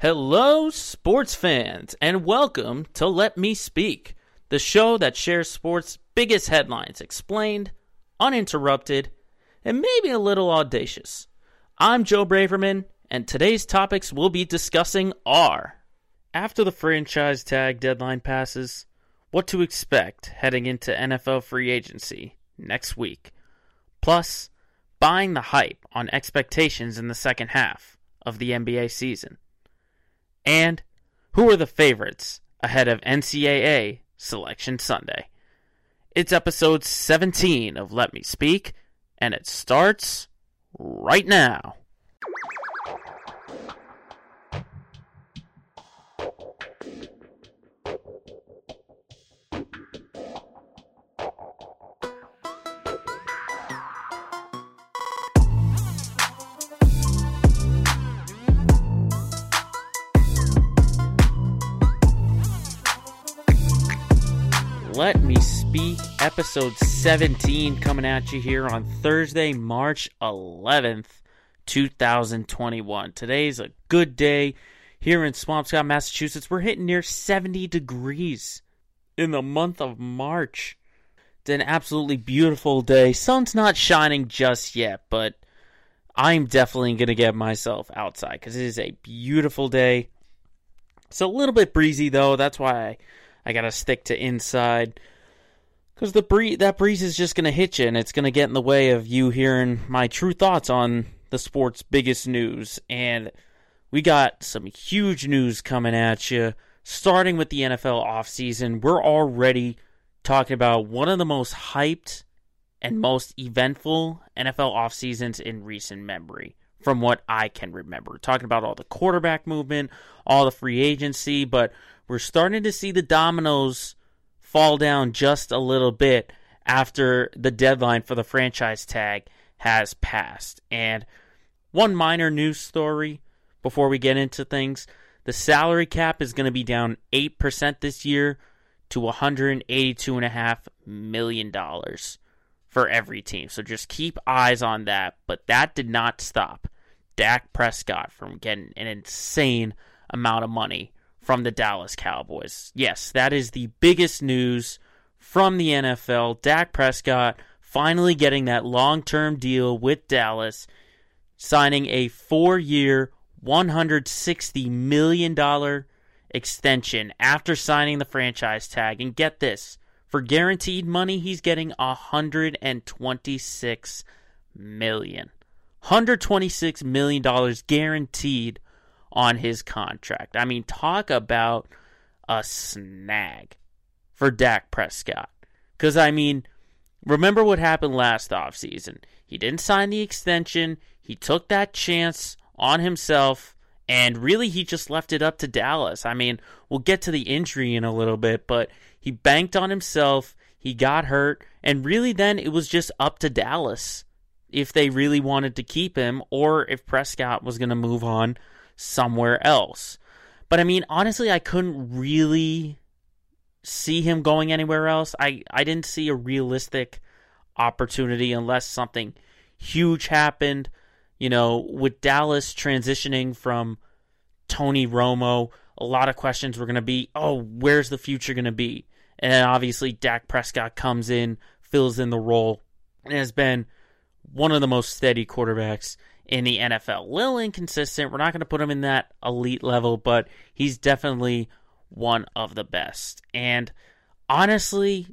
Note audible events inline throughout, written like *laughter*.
Hello, sports fans, and welcome to Let Me Speak, the show that shares sports' biggest headlines explained, uninterrupted, and maybe a little audacious. I'm Joe Braverman, and today's topics we'll be discussing are after the franchise tag deadline passes, what to expect heading into NFL free agency next week, plus buying the hype on expectations in the second half of the NBA season. And who are the favorites ahead of NCAA Selection Sunday? It's episode 17 of Let Me Speak, and it starts right now. Let Me Speak, episode 17, coming at you here on Thursday, March 11th, 2021. Today's a good day here in Swampscott, Massachusetts. We're hitting near 70 degrees in the month of March. It's an absolutely beautiful day. Sun's not shining just yet, but I'm definitely going to get myself outside because it is a beautiful day. It's a little bit breezy, though. That's why I I gotta stick to inside because the breeze that breeze is just gonna hit you, and it's gonna get in the way of you hearing my true thoughts on the sport's biggest news. And we got some huge news coming at you. Starting with the NFL offseason, we're already talking about one of the most hyped and most eventful NFL off seasons in recent memory from what I can remember. Talking about all the quarterback movement, all the free agency, but we're starting to see the dominoes fall down just a little bit after the deadline for the franchise tag has passed. And one minor news story before we get into things the salary cap is going to be down 8% this year to $182.5 million for every team. So just keep eyes on that. But that did not stop Dak Prescott from getting an insane amount of money from the Dallas Cowboys. Yes, that is the biggest news from the NFL. Dak Prescott finally getting that long term deal with Dallas, signing a four year, $160 million extension after signing the franchise tag. And get this for guaranteed money, he's getting 126 million. $126 million guaranteed on his contract. I mean, talk about a snag for Dak Prescott. Because, I mean, remember what happened last offseason. He didn't sign the extension, he took that chance on himself, and really he just left it up to Dallas. I mean, we'll get to the injury in a little bit, but he banked on himself, he got hurt, and really then it was just up to Dallas if they really wanted to keep him or if Prescott was going to move on somewhere else. But I mean, honestly, I couldn't really see him going anywhere else. I, I didn't see a realistic opportunity unless something huge happened. You know, with Dallas transitioning from Tony Romo, a lot of questions were going to be, oh, where's the future going to be? And obviously Dak Prescott comes in, fills in the role, and has been one of the most steady quarterbacks in the NFL. Little inconsistent. We're not going to put him in that elite level, but he's definitely one of the best. And honestly,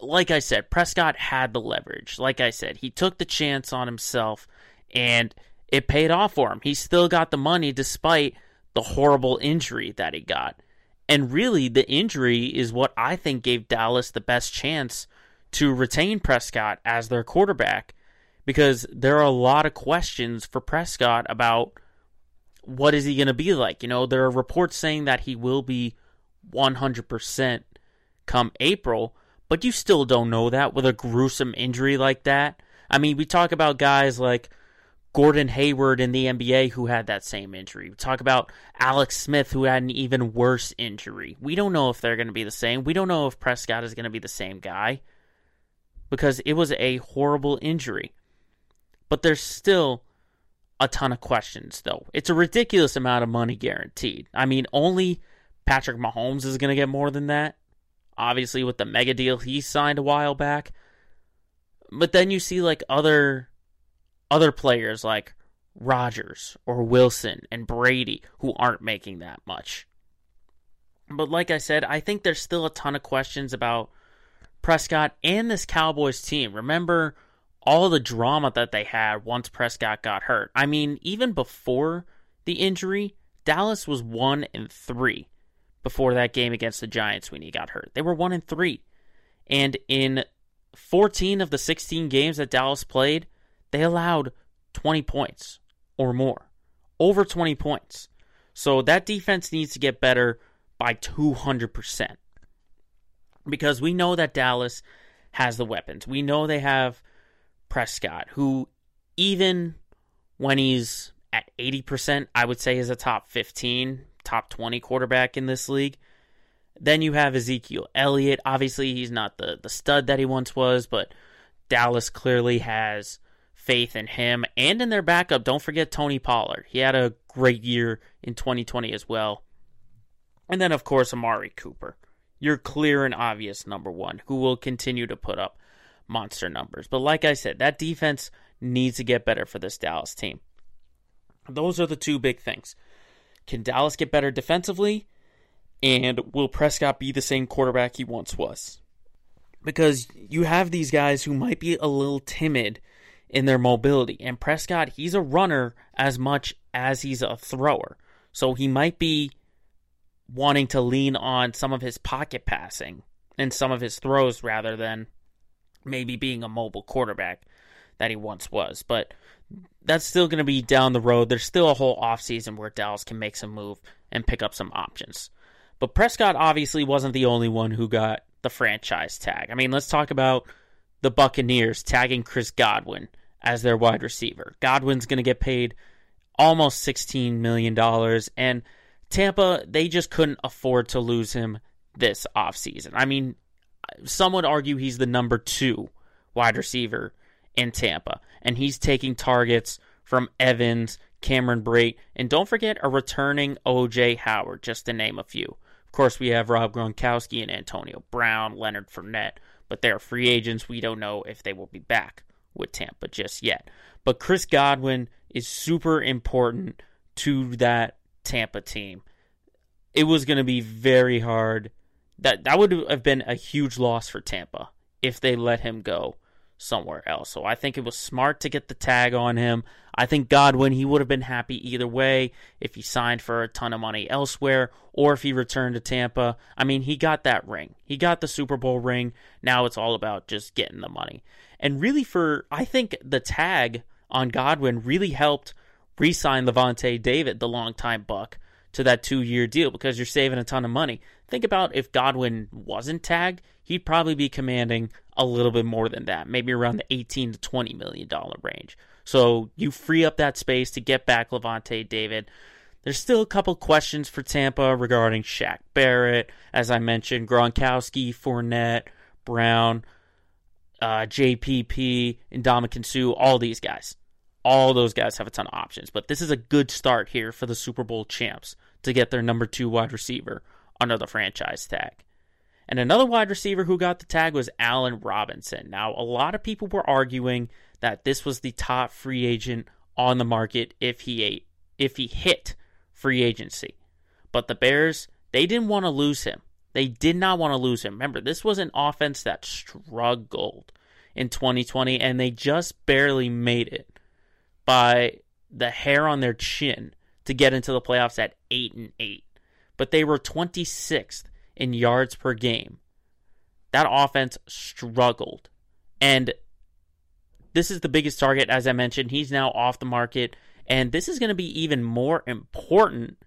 like I said, Prescott had the leverage. Like I said, he took the chance on himself and it paid off for him. He still got the money despite the horrible injury that he got. And really, the injury is what I think gave Dallas the best chance to retain Prescott as their quarterback because there are a lot of questions for Prescott about what is he going to be like. You know, there are reports saying that he will be 100% come April, but you still don't know that with a gruesome injury like that. I mean, we talk about guys like Gordon Hayward in the NBA who had that same injury. We talk about Alex Smith who had an even worse injury. We don't know if they're going to be the same. We don't know if Prescott is going to be the same guy because it was a horrible injury but there's still a ton of questions, though. It's a ridiculous amount of money guaranteed. I mean, only Patrick Mahomes is going to get more than that. Obviously, with the mega deal he signed a while back. But then you see like other other players like Rodgers or Wilson and Brady who aren't making that much. But like I said, I think there's still a ton of questions about Prescott and this Cowboys team. Remember all the drama that they had once Prescott got hurt. I mean, even before the injury, Dallas was 1 and 3 before that game against the Giants when he got hurt. They were 1 and 3. And in 14 of the 16 games that Dallas played, they allowed 20 points or more. Over 20 points. So that defense needs to get better by 200%. Because we know that Dallas has the weapons. We know they have Prescott, who even when he's at 80%, I would say is a top 15, top 20 quarterback in this league. Then you have Ezekiel Elliott. Obviously, he's not the, the stud that he once was, but Dallas clearly has faith in him and in their backup. Don't forget Tony Pollard. He had a great year in 2020 as well. And then, of course, Amari Cooper. Your clear and obvious number one, who will continue to put up monster numbers. But like I said, that defense needs to get better for this Dallas team. Those are the two big things. Can Dallas get better defensively? And will Prescott be the same quarterback he once was? Because you have these guys who might be a little timid in their mobility. And Prescott, he's a runner as much as he's a thrower. So he might be wanting to lean on some of his pocket passing and some of his throws rather than maybe being a mobile quarterback that he once was. But that's still going to be down the road. There's still a whole offseason where Dallas can make some move and pick up some options. But Prescott obviously wasn't the only one who got the franchise tag. I mean, let's talk about the Buccaneers tagging Chris Godwin as their wide receiver. Godwin's going to get paid almost $16 million. And Tampa, they just couldn't afford to lose him this offseason. I mean, some would argue he's the number two wide receiver in Tampa, and he's taking targets from Evans, Cameron Brate, and don't forget a returning OJ Howard, just to name a few. Of course, we have Rob Gronkowski and Antonio Brown, Leonard Fournette, but they're free agents. We don't know if they will be back with Tampa just yet. But Chris Godwin is super important to that Tampa team. It was going to be very hard that that would have been a huge loss for Tampa if they let him go somewhere else. So I think it was smart to get the tag on him. I think Godwin, he would have been happy either way if he signed for a ton of money elsewhere or if he returned to Tampa. I mean, he got that ring. He got the Super Bowl ring. Now it's all about just getting the money. And really for I think the tag on Godwin really helped re-sign Lavonte David, the longtime buck, to that two-year deal because you're saving a ton of money. Think about if Godwin wasn't tagged, he'd probably be commanding a little bit more than that, maybe around the 18 to 20 million dollar range. So you free up that space to get back Lavonte David. There's still a couple questions for Tampa regarding Shaq Barrett, as I mentioned, Gronkowski, Fournette, Brown, uh, JPP, and Suh, all these guys. All those guys have a ton of options, but this is a good start here for the Super Bowl champs to get their number two wide receiver under the franchise tag. And another wide receiver who got the tag was Allen Robinson. Now, a lot of people were arguing that this was the top free agent on the market if he if he hit free agency. But the Bears, they didn't want to lose him. They did not want to lose him. Remember, this was an offense that struggled in 2020 and they just barely made it by the hair on their chin to get into the playoffs at 8 and 8 but they were 26th in yards per game. That offense struggled. And this is the biggest target, as I mentioned. He's now off the market. And this is going to be even more important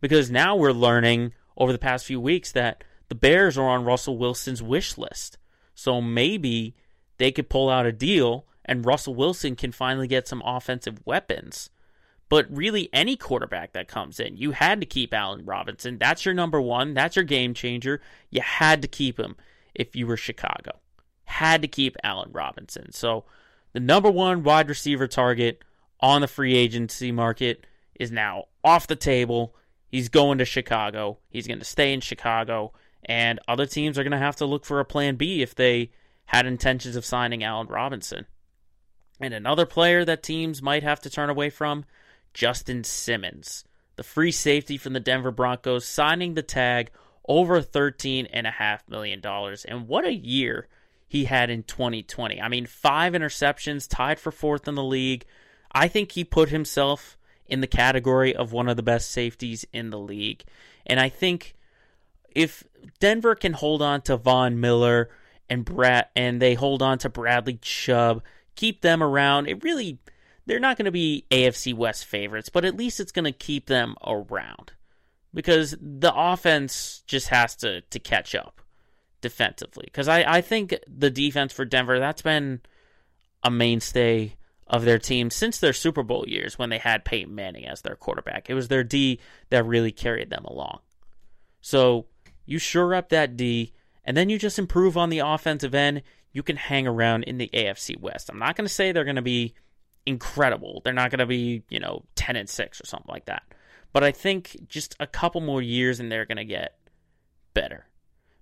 because now we're learning over the past few weeks that the Bears are on Russell Wilson's wish list. So maybe they could pull out a deal and Russell Wilson can finally get some offensive weapons but really any quarterback that comes in. You had to keep Allen Robinson. That's your number one. That's your game changer. You had to keep him if you were Chicago. Had to keep Allen Robinson. So the number one wide receiver target on the free agency market is now off the table. He's going to Chicago. He's going to stay in Chicago. And other teams are going to have to look for a plan B if they had intentions of signing Allen Robinson. And another player that teams might have to turn away from, Justin Simmons, the free safety from the Denver Broncos, signing the tag over $13.5 million. And what a year he had in 2020. I mean, five interceptions, tied for fourth in the league. I think he put himself in the category of one of the best safeties in the league. And I think if Denver can hold on to Von Miller and Brad and they hold on to Bradley Chubb, keep them around, it really they're not going to be AFC West favorites, but at least it's going to keep them around. Because the offense just has to to catch up defensively. Because I, I think the defense for Denver, that's been a mainstay of their team since their Super Bowl years when they had Peyton Manning as their quarterback. It was their D that really carried them along. So you shore up that D, and then you just improve on the offensive end. You can hang around in the AFC West. I'm not going to say they're going to be incredible. They're not going to be, you know, 10 and 6 or something like that. But I think just a couple more years and they're going to get better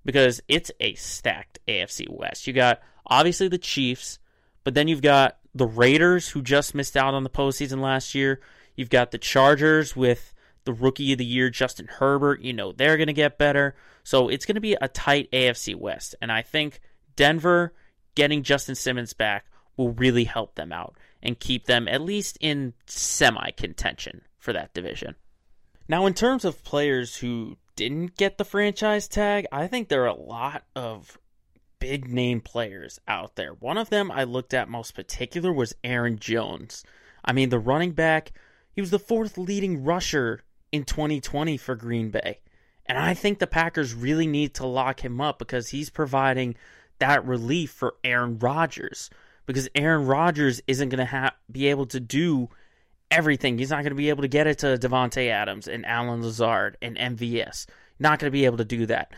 because it's a stacked AFC West. You got obviously the Chiefs, but then you've got the Raiders, who just missed out on the postseason last year. You've got the Chargers with the rookie of the year, Justin Herbert. You know, they're going to get better. So it's going to be a tight AFC West. And I think Denver getting Justin Simmons back will really help them out and keep them at least in semi contention for that division. Now, in terms of players who didn't get the franchise tag, I think there are a lot of big name players out there. One of them I looked at most particular was Aaron Jones. I mean, the running back, he was the fourth leading rusher in 2020 for Green Bay. And I think the Packers really need to lock him up because he's providing that relief for Aaron Rodgers. Because Aaron Rodgers isn't going to ha- be able to do everything. He's not going to be able to get it to Davante Adams and Allen Lazard and MVS. Not going to be able to do that.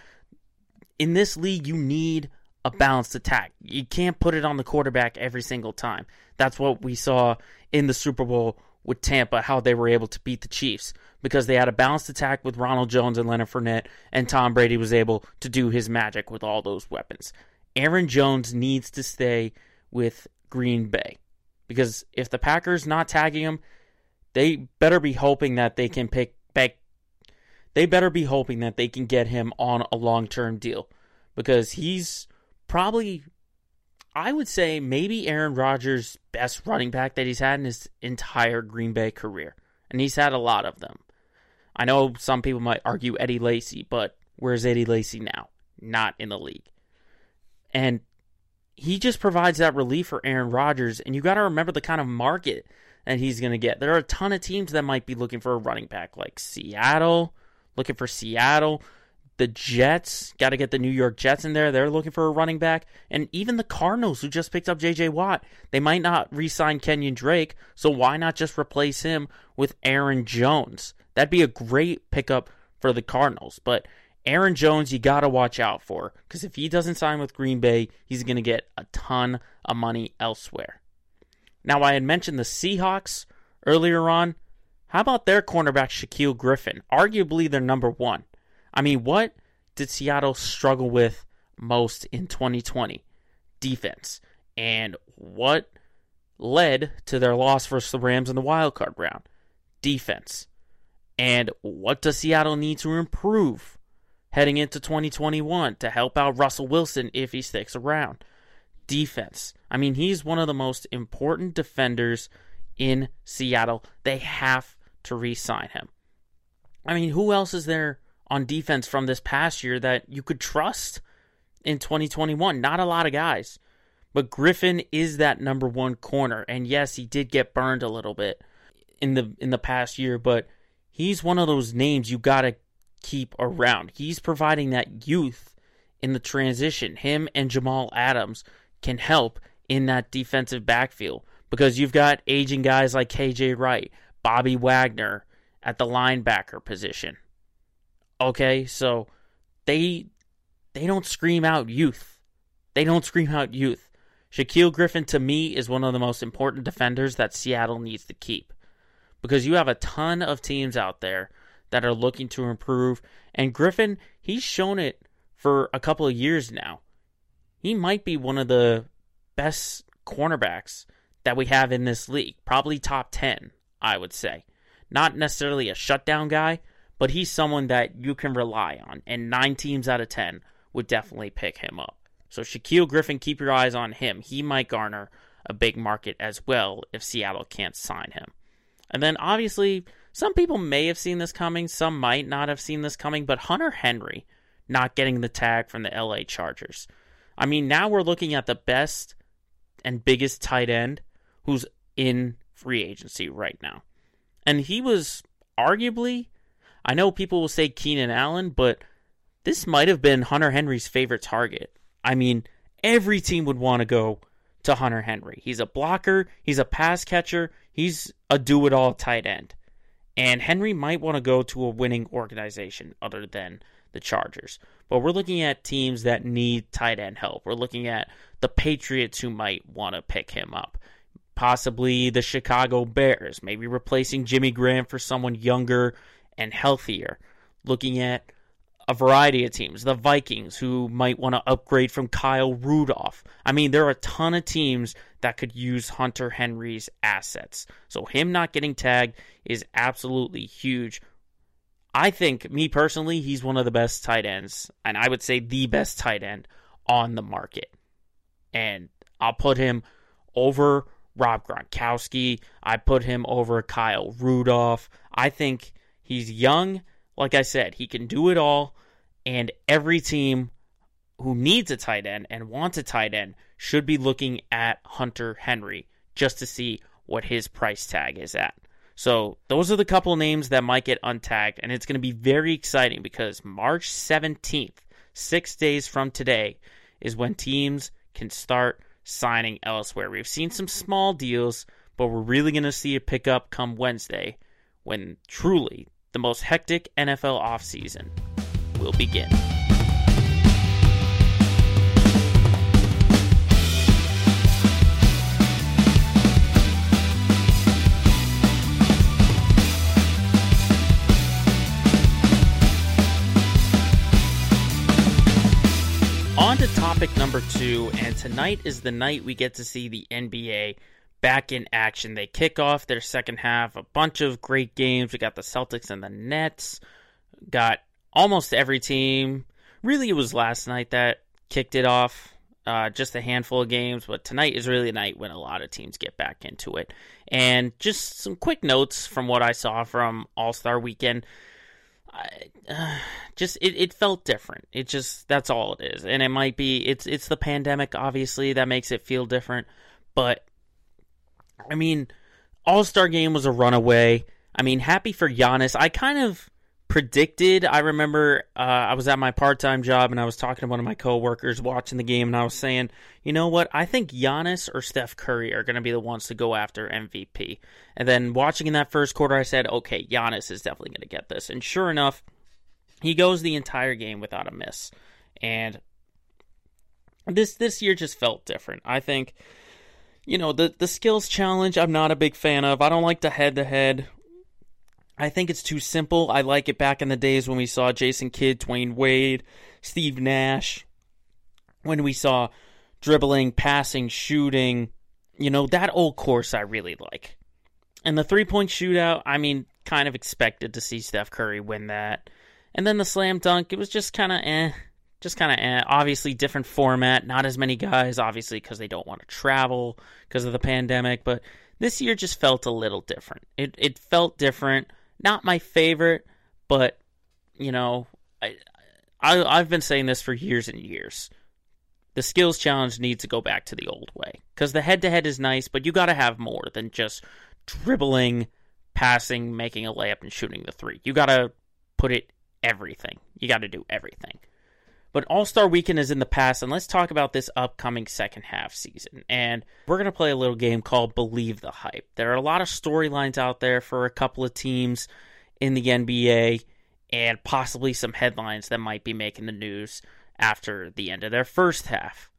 In this league, you need a balanced attack. You can't put it on the quarterback every single time. That's what we saw in the Super Bowl with Tampa, how they were able to beat the Chiefs because they had a balanced attack with Ronald Jones and Leonard Fournette, and Tom Brady was able to do his magic with all those weapons. Aaron Jones needs to stay with Green Bay because if the Packers not tagging him, they better be hoping that they can pick back. They better be hoping that they can get him on a long term deal because he's probably, I would say, maybe Aaron Rodgers' best running back that he's had in his entire Green Bay career. And he's had a lot of them. I know some people might argue Eddie Lacy, but where's Eddie Lacy now? Not in the league. And he just provides that relief for Aaron Rodgers. And you got to remember the kind of market that he's going to get. There are a ton of teams that might be looking for a running back, like Seattle, looking for Seattle. The Jets got to get the New York Jets in there. They're looking for a running back. And even the Cardinals, who just picked up J.J. Watt, they might not re sign Kenyon Drake. So why not just replace him with Aaron Jones? That'd be a great pickup for the Cardinals. But Aaron Jones, you got to watch out for because if he doesn't sign with Green Bay, he's going to get a ton of money elsewhere. Now, I had mentioned the Seahawks earlier on. How about their cornerback, Shaquill Griffin? Arguably their number one. I mean, what did Seattle struggle with most in 2020? Defense. And what led to their loss versus the Rams in the wild card round? Defense. And what does Seattle need to improve heading into 2021 to help out Russell Wilson if he sticks around? Defense. I mean, he's one of the most important defenders in Seattle. They have to re sign him. I mean, who else is there on defense from this past year that you could trust in 2021. Not a lot of guys. But Griffin is that number one corner. And yes, he did get burned a little bit in the in the past year, but he's one of those names you gotta keep around. He's providing that youth in the transition. Him and Jamal Adams can help in that defensive backfield because you've got aging guys like KJ Wright, Bobby Wagner at the linebacker position. Okay, so they they don't scream out youth. They don't scream out youth. Shaquill Griffin, to me, is one of the most important defenders that Seattle needs to keep because you have a ton of teams out there that are looking to improve. And Griffin, he's shown it for a couple of years now. He might be one of the best cornerbacks that we have in this league, probably top 10, I would say. Not necessarily a shutdown guy, but he's someone that you can rely on, and nine teams out of 10 would definitely pick him up. So Shaquill Griffin, keep your eyes on him. He might garner a big market as well if Seattle can't sign him. And then obviously, some people may have seen this coming, some might not have seen this coming, but Hunter Henry not getting the tag from the LA Chargers. I mean, now we're looking at the best and biggest tight end who's in free agency right now. And he was arguably, I know people will say Keenan Allen, but this might have been Hunter Henry's favorite target. I mean, every team would want to go to Hunter Henry. He's a blocker, he's a pass catcher, he's a do it all tight end. And Henry might want to go to a winning organization other than the Chargers. But we're looking at teams that need tight end help. We're looking at the Patriots who might want to pick him up. Possibly the Chicago Bears, maybe replacing Jimmy Graham for someone younger and healthier. Looking at a variety of teams. The Vikings, who might want to upgrade from Kyle Rudolph. I mean, there are a ton of teams that could use Hunter Henry's assets. So, him not getting tagged is absolutely huge. I think, me personally, he's one of the best tight ends, and I would say the best tight end on the market. And I'll put him over Rob Gronkowski. I put him over Kyle Rudolph. I think he's young like I said, he can do it all, and every team who needs a tight end and wants a tight end should be looking at Hunter Henry just to see what his price tag is at. So, those are the couple names that might get untagged, and it's going to be very exciting because March 17th, six days from today, is when teams can start signing elsewhere. We've seen some small deals, but we're really going to see a pickup come Wednesday when truly the most hectic NFL offseason will begin. On to topic number two, and tonight is the night we get to see the NBA back in action. They kick off their second half, a bunch of great games. We got the Celtics and the Nets, got almost every team. Really, it was last night that kicked it off. Uh, just a handful of games, but tonight is really a night when a lot of teams get back into it. And just some quick notes from what I saw from All Star Weekend. I, uh, just it, it felt different. It just that's all it is, and it might be it's it's the pandemic obviously that makes it feel different, but I mean, All Star Game was a runaway. I mean, happy for Giannis. I kind of predicted. I remember uh, I was at my part time job and I was talking to one of my coworkers watching the game, and I was saying, you know what? I think Giannis or Steph Curry are going to be the ones to go after MVP. And then watching in that first quarter, I said, okay, Giannis is definitely going to get this. And sure enough, he goes the entire game without a miss. And this this year just felt different. I think you know, the the skills challenge I'm not a big fan of. I don't like the head to head. I think it's too simple. I like it back in the days when we saw Jason Kidd, Dwyane Wade, Steve Nash, when we saw dribbling, passing, shooting, you know, that old course I really like. And the three point shootout, I mean, kind of expected to see Steph Curry win that. And then the slam dunk, it was just kind of eh just kind of eh, obviously different format, not as many guys, obviously because they don't want to travel because of the pandemic. But this year just felt a little different. It it felt different. Not my favorite, but you know, I, I I've been saying this for years and years. The skills challenge needs to go back to the old way because the head to head is nice, but you got to have more than just dribbling, passing, making a layup, and shooting the three. You got to put it everything. You got to do everything. But All Star Weekend is in the past, and let's talk about this upcoming second half season. And we're going to play a little game called Believe the Hype. There are a lot of storylines out there for a couple of teams in the NBA, and possibly some headlines that might be making the news after the end of their first half.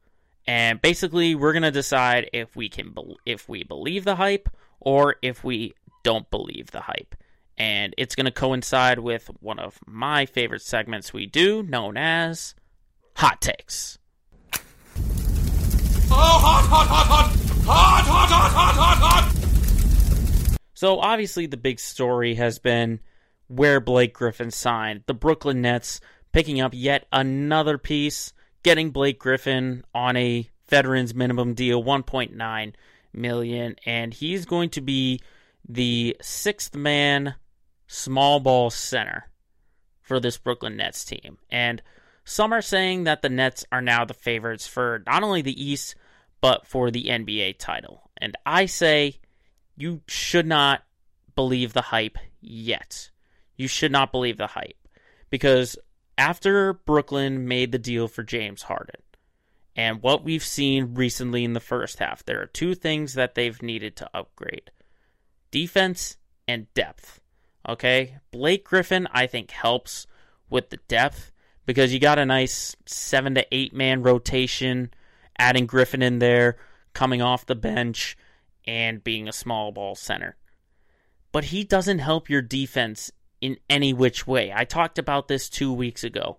And basically, we're going to decide if we can be- if we believe the hype or if we don't believe the hype. And it's going to coincide with one of my favorite segments we do, known as Hot Takes. Oh, hot, hot, hot, hot! Hot, hot, hot, hot, hot, hot! So, obviously, the big story has been where Blake Griffin signed. The Brooklyn Nets picking up yet another piece, getting Blake Griffin on a veterans minimum deal, 1.9 million, and he's going to be the sixth man small ball center for this Brooklyn Nets team. And some are saying that the Nets are now the favorites for not only the East, but for the NBA title. And I say you should not believe the hype yet. You should not believe the hype. Because after Brooklyn made the deal for James Harden, and what we've seen recently in the first half, there are two things that they've needed to upgrade defense and depth. Okay? Blake Griffin, I think, helps with the depth because you got a nice seven to eight man rotation, adding Griffin in there, coming off the bench, and being a small ball center. But he doesn't help your defense in any which way. I talked about this two weeks ago,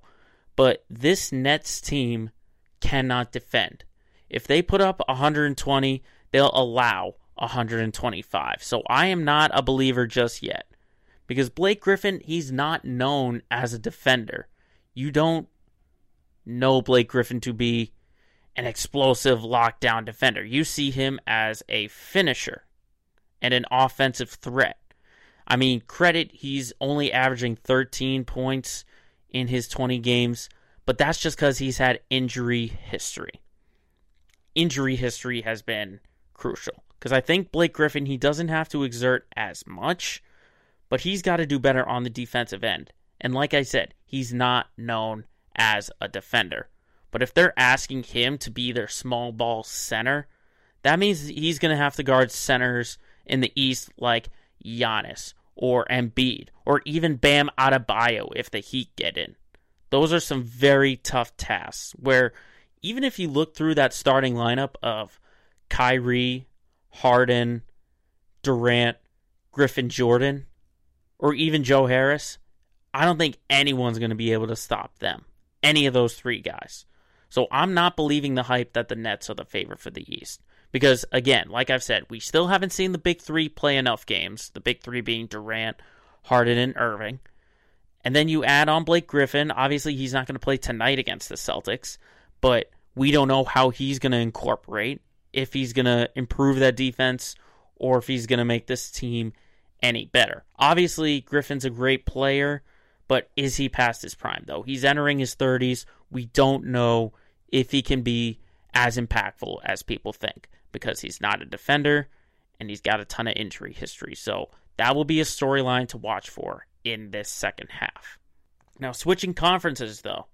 but this Nets team cannot defend. If they put up 120, they'll allow 125. So I am not a believer just yet. Because Blake Griffin, he's not known as a defender. You don't know Blake Griffin to be an explosive lockdown defender. You see him as a finisher and an offensive threat. I mean, credit, he's only averaging 13 points in his 20 games, but that's just because he's had injury history. Injury history has been crucial because I think Blake Griffin, he doesn't have to exert as much, but he's got to do better on the defensive end. And like I said, he's not known as a defender. But if they're asking him to be their small ball center, that means he's going to have to guard centers in the East like Giannis or Embiid or even Bam Adebayo if the Heat get in. Those are some very tough tasks where even if you look through that starting lineup of Kyrie, Harden, Durant, Griffin Jordan, or even Joe Harris, I don't think anyone's going to be able to stop them. Any of those three guys. So I'm not believing the hype that the Nets are the favorite for the East. Because, again, like I've said, we still haven't seen the big three play enough games. The big three being Durant, Harden, and Irving. And then you add on Blake Griffin. Obviously, he's not going to play tonight against the Celtics, but we don't know how he's going to incorporate, if he's going to improve that defense, or if he's going to make this team any better. Obviously, Griffin's a great player, but is he past his prime, though? He's entering his 30s. We don't know if he can be as impactful as people think because he's not a defender and he's got a ton of injury history. So that will be a storyline to watch for in this second half. Now, switching conferences, though,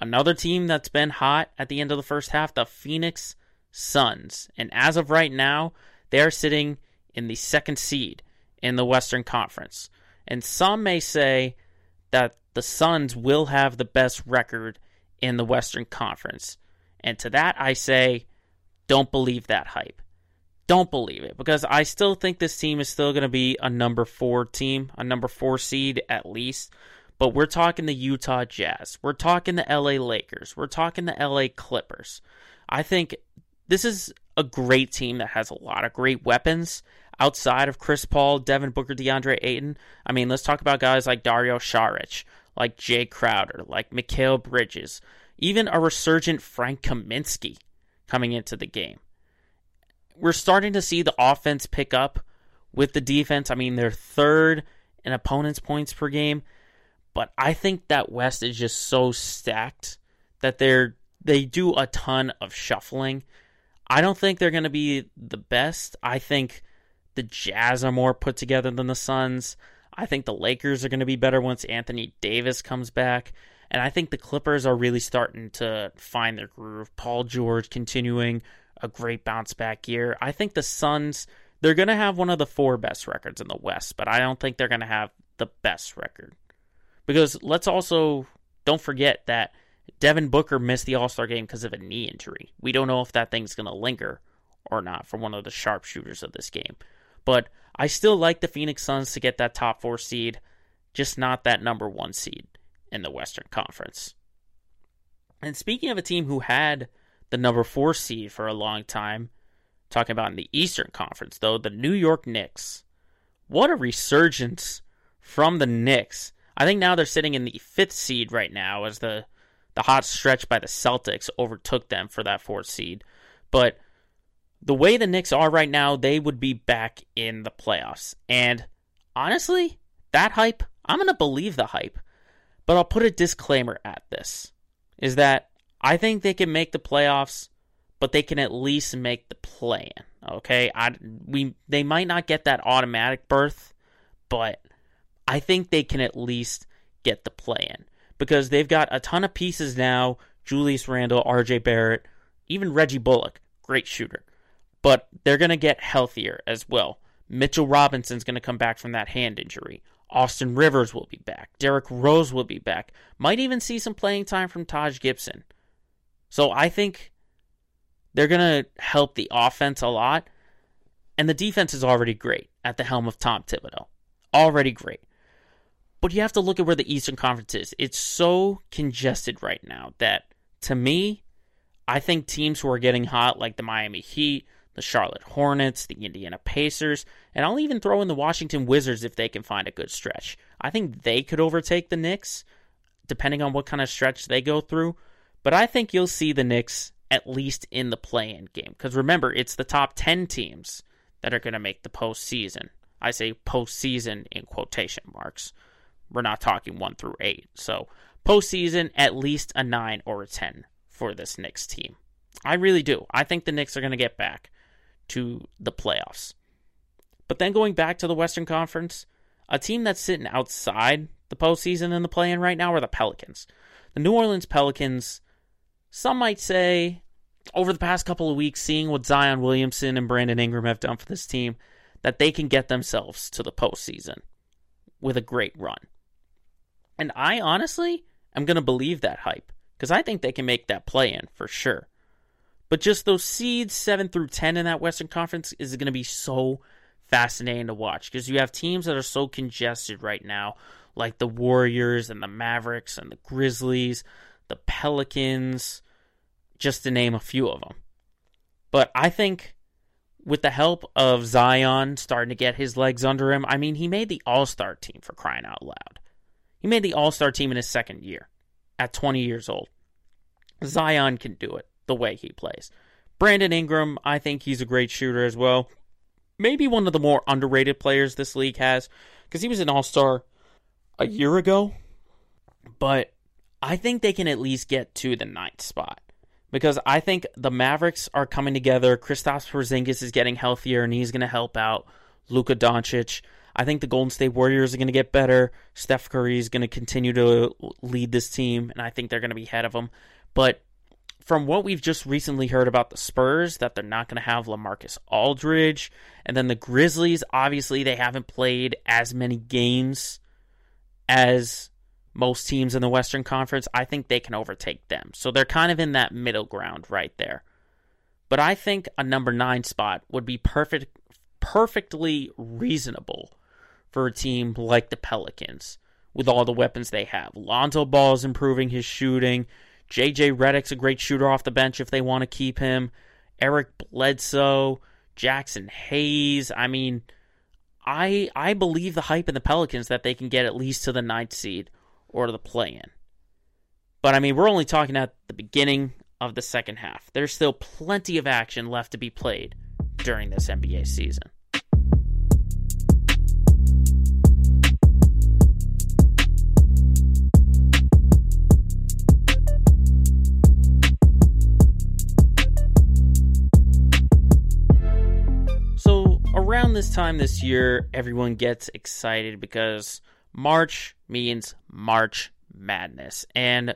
another team that's been hot at the end of the first half, the Phoenix Suns. And as of right now, they are sitting in the second seed in the Western Conference. And some may say that the Suns will have the best record in the Western Conference. And to that, I say, don't believe that hype. Don't believe it because I still think this team is still going to be a number four team, a number four seed at least. But we're talking the Utah Jazz. We're talking the LA Lakers. We're talking the LA Clippers. I think this is a great team that has a lot of great weapons outside of Chris Paul, Devin Booker, DeAndre Ayton. I mean, let's talk about guys like Dario Saric, like Jae Crowder, like Mikal Bridges, even a resurgent Frank Kaminsky coming into the game. We're starting to see the offense pick up with the defense. I mean, they're third in opponents' points per game, but I think that West is just so stacked that they're they do a ton of shuffling. I don't think they're going to be the best. I think the Jazz are more put together than the Suns. I think the Lakers are going to be better once Anthony Davis comes back. And I think the Clippers are really starting to find their groove. Paul George continuing a great bounce back year. I think the Suns, they're going to have one of the four best records in the West, but I don't think they're going to have the best record. Because let's also don't forget that Devin Booker missed the All Star game because of a knee injury. We don't know if that thing's going to linger or not for one of the sharpshooters of this game. But I still like the Phoenix Suns to get that top four seed, just not that number one seed in the Western Conference. And speaking of a team who had the number four seed for a long time, talking about in the Eastern Conference, though, the New York Knicks. What a resurgence from the Knicks. I think now they're sitting in the fifth seed right now as the the hot stretch by the Celtics overtook them for that fourth seed. But the way the Knicks are right now, they would be back in the playoffs. And honestly, that hype, I'm going to believe the hype. But I'll put a disclaimer at this is that I think they can make the playoffs, but they can at least make the play in. Okay? I we they might not get that automatic berth, but I think they can at least get the play in because they've got a ton of pieces now. Julius Randle, RJ Barrett, even Reggie Bullock, great shooter but they're going to get healthier as well. Mitchell Robinson's going to come back from that hand injury. Austin Rivers will be back. Derrick Rose will be back. Might even see some playing time from Taj Gibson. So I think they're going to help the offense a lot. And the defense is already great at the helm of Tom Thibodeau. Already great. But you have to look at where the Eastern Conference is. It's so congested right now that, to me, I think teams who are getting hot, like the Miami Heat, the Charlotte Hornets, the Indiana Pacers, and I'll even throw in the Washington Wizards if they can find a good stretch. I think they could overtake the Knicks, depending on what kind of stretch they go through. But I think you'll see the Knicks at least in the play in game. Because remember, it's the top 10 teams that are going to make the postseason. I say postseason in quotation marks. We're not talking 1 through 8. So postseason, at least a 9 or a 10 for this Knicks team. I really do. I think the Knicks are going to get back to the playoffs. But then going back to the Western Conference, a team that's sitting outside the postseason in the play in right now are the Pelicans. The New Orleans Pelicans, some might say, over the past couple of weeks, seeing what Zion Williamson and Brandon Ingram have done for this team, that they can get themselves to the postseason with a great run. And I honestly am going to believe that hype because I think they can make that play in for sure. But just those seeds, 7 through 10 in that Western Conference, is going to be so fascinating to watch because you have teams that are so congested right now, like the Warriors and the Mavericks and the Grizzlies, the Pelicans, just to name a few of them. But I think with the help of Zion starting to get his legs under him, I mean, he made the All Star team for crying out loud. He made the All Star team in his second year at 20 years old. Zion can do it the way he plays. Brandon Ingram, I think he's a great shooter as well. Maybe one of the more underrated players this league has because he was an all star a year ago. But I think they can at least get to the ninth spot because I think the Mavericks are coming together. Kristaps Porzingis is getting healthier and he's going to help out Luka Doncic. I think the Golden State Warriors are going to get better. Steph Curry is going to continue to lead this team, and I think they're going to be ahead of them. But from what we've just recently heard about the Spurs, that they're not going to have Lamarcus Aldridge. And then the Grizzlies, obviously, they haven't played as many games as most teams in the Western Conference. I think they can overtake them. So they're kind of in that middle ground right there. But I think a number nine spot would be perfect, perfectly reasonable for a team like the Pelicans with all the weapons they have. Lonzo Ball is improving his shooting. JJ Redick's a great shooter off the bench if they want to keep him. Eric Bledsoe, Jaxson Hayes. I mean, I I believe the hype in the Pelicans that they can get at least to the ninth seed or to the play in. But I mean, we're only talking at the beginning of the second half. There's still plenty of action left to be played during this NBA season. Around this time this year, everyone gets excited because March means March Madness. And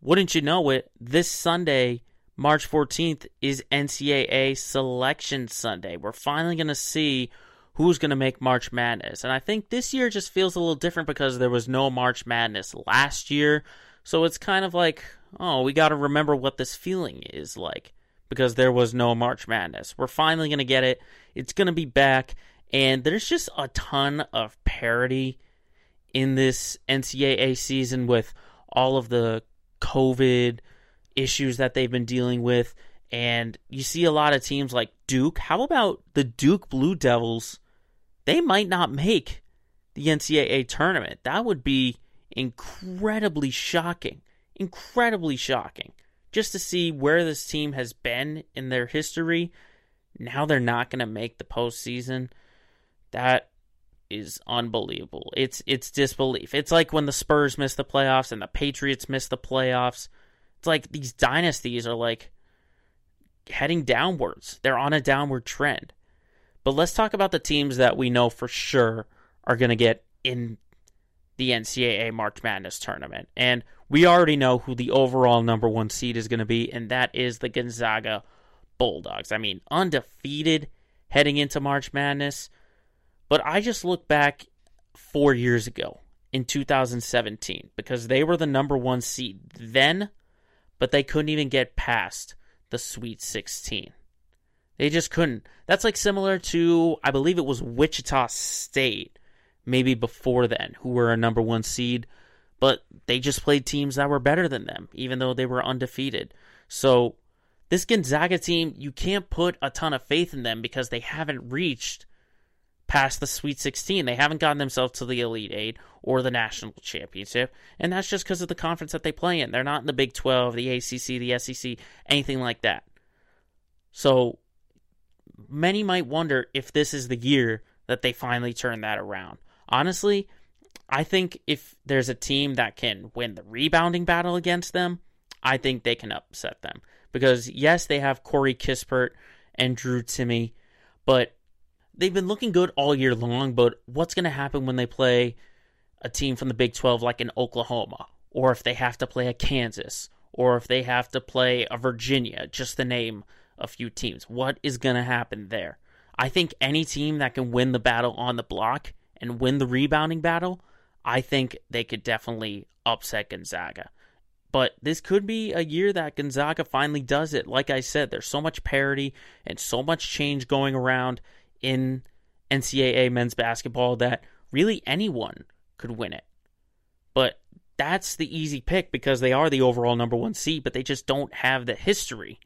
wouldn't you know it, this Sunday, March 14th, is NCAA Selection Sunday. We're finally going to see who's going to make March Madness. And I think this year just feels a little different because there was no March Madness last year. So it's kind of like, oh, we got to remember what this feeling is like because there was no March Madness. We're finally going to get it. It's going to be back. And there's just a ton of parity in this NCAA season with all of the COVID issues that they've been dealing with. And you see a lot of teams like Duke. How about the Duke Blue Devils? They might not make the NCAA tournament. That would be incredibly shocking. Incredibly shocking. Just to see where this team has been in their history. Now they're not going to make the postseason. That is unbelievable. It's it's disbelief. It's like when the Spurs miss the playoffs and the Patriots miss the playoffs. It's like these dynasties are like heading downwards. They're on a downward trend. But let's talk about the teams that we know for sure are going to get in the NCAA March Madness tournament. And we already know who the overall number one seed is going to be, and that is the Gonzaga Bulldogs. I mean, undefeated heading into March Madness. But I just look back four years ago in 2017 because they were the number one seed then, but they couldn't even get past the Sweet 16. They just couldn't. That's like similar to, I believe it was Wichita State, maybe before then, who were a number one seed, but they just played teams that were better than them, even though they were undefeated. So, this Gonzaga team, you can't put a ton of faith in them because they haven't reached past the Sweet 16. They haven't gotten themselves to the Elite Eight or the National Championship, and that's just because of the conference that they play in. They're not in the Big 12, the ACC, the SEC, anything like that. So many might wonder if this is the year that they finally turn that around. Honestly, I think if there's a team that can win the rebounding battle against them, I think they can upset them. Because yes, they have Corey Kispert and Drew Timme, but they've been looking good all year long, but what's going to happen when they play a team from the Big 12 like in Oklahoma, or if they have to play a Kansas, or if they have to play a Virginia, just to name a few teams? What is going to happen there? I think any team that can win the battle on the block and win the rebounding battle, I think they could definitely upset Gonzaga. But this could be a year that Gonzaga finally does it. Like I said, there's so much parity and so much change going around in NCAA men's basketball that really anyone could win it. But that's the easy pick because they are the overall number one seed, but they just don't have the history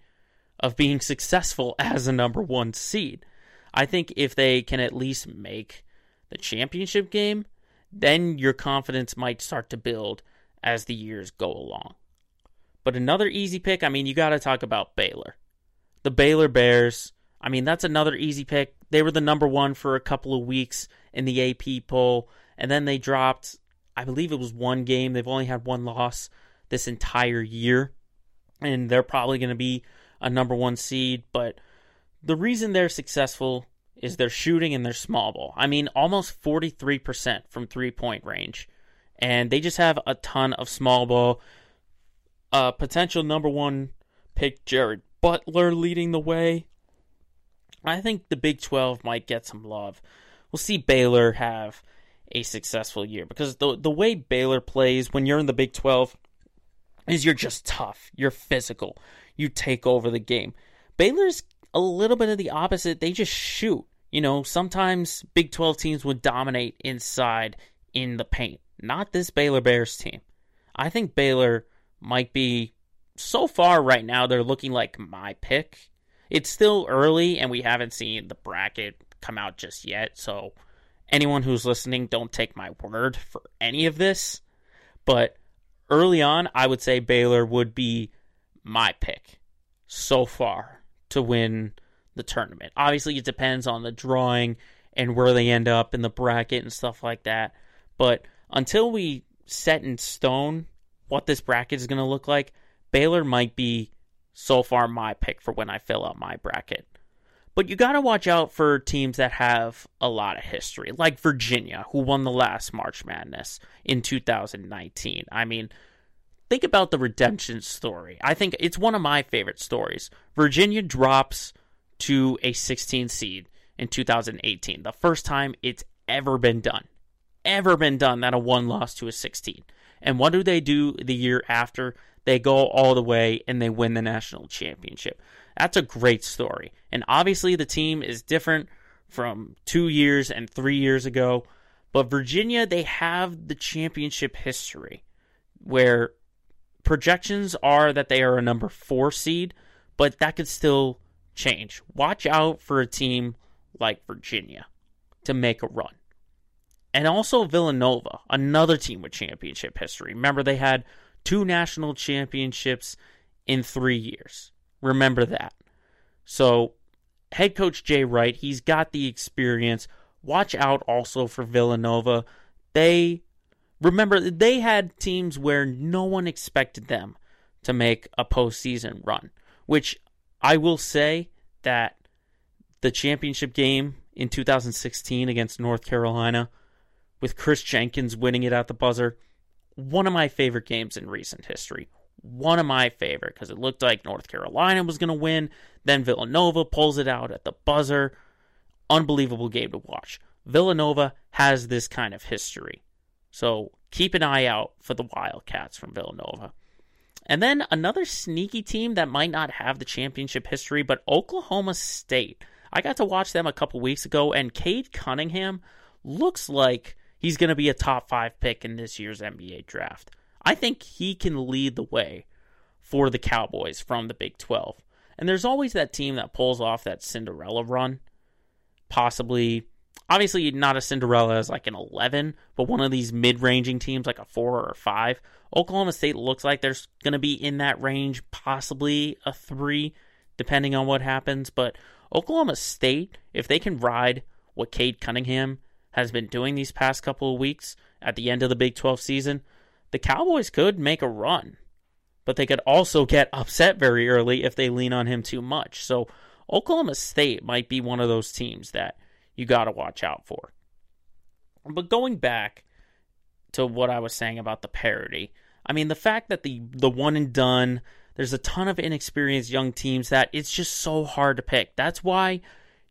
of being *laughs* successful as a number one seed. I think if they can at least make the championship game, then your confidence might start to build as the years go along. But another easy pick, I mean, you got to talk about Baylor. The Baylor Bears, I mean, that's another easy pick. They were the number one for a couple of weeks in the AP poll, and then they dropped, I believe it was one game. They've only had one loss this entire year, and they're probably going to be a number one seed. But the reason they're successful is their shooting and their small ball. I mean, almost 43% from three point range. And they just have a ton of small ball. Uh, potential number one pick, Jared Butler, leading the way. I think the Big 12 might get some love. We'll see Baylor have a successful year because the the way Baylor plays when you're in the Big 12 is you're just tough, you're physical, you take over the game. Baylor's a little bit of the opposite. They just shoot. You know, sometimes Big 12 teams would dominate inside in the paint. Not this Baylor Bears team. I think Baylor might be so far right now they're looking like my pick it's still early and we haven't seen the bracket come out just yet. So, anyone who's listening, don't take my word for any of this. But early on, I would say Baylor would be my pick so far to win the tournament. Obviously, it depends on the drawing and where they end up in the bracket and stuff like that. But until we set in stone what this bracket is going to look like, Baylor might be so far my pick for when I fill out my bracket. But you got to watch out for teams that have a lot of history, like Virginia, who won the last March Madness in 2019. I mean, think about the redemption story. I think it's one of my favorite stories. Virginia drops to a 16 seed in 2018, the first time it's ever been done. Ever been done that a one loss to a 16. And what do they do the year after? They go all the way and they win the national championship. That's a great story. And obviously, the team is different from two years and three years ago. But Virginia, they have the championship history where projections are that they are a number four seed, but that could still change. Watch out for a team like Virginia to make a run. And also Villanova, another team with championship history. Remember, they had two national championships in three years. Remember that. So, head coach Jay Wright, he's got the experience. Watch out also for Villanova. They remember they had teams where no one expected them to make a postseason run, which I will say that the championship game in 2016 against North Carolina, with Kris Jenkins winning it at the buzzer, one of my favorite games in recent history. One of my favorite because it looked like North Carolina was going to win. Then Villanova pulls it out at the buzzer. Unbelievable game to watch. Villanova has this kind of history. So keep an eye out for the Wildcats from Villanova. And then another sneaky team that might not have the championship history, but Oklahoma State. I got to watch them a couple weeks ago, and Cade Cunningham looks like he's going to be a top five pick in this year's NBA draft. I think he can lead the way for the Cowboys from the Big 12. And there's always that team that pulls off that Cinderella run, possibly obviously not a Cinderella as like an 11, but one of these mid-ranging teams like a 4 or a 5. Oklahoma State looks like they're going to be in that range, possibly a 3 depending on what happens, but Oklahoma State, if they can ride what Cade Cunningham has been doing these past couple of weeks at the end of the Big 12 season, the Cowboys could make a run. But they could also get upset very early if they lean on him too much. So Oklahoma State might be one of those teams that you got to watch out for. But going back to what I was saying about the parity, I mean the fact that the the one and done, there's a ton of inexperienced young teams that it's just so hard to pick. That's why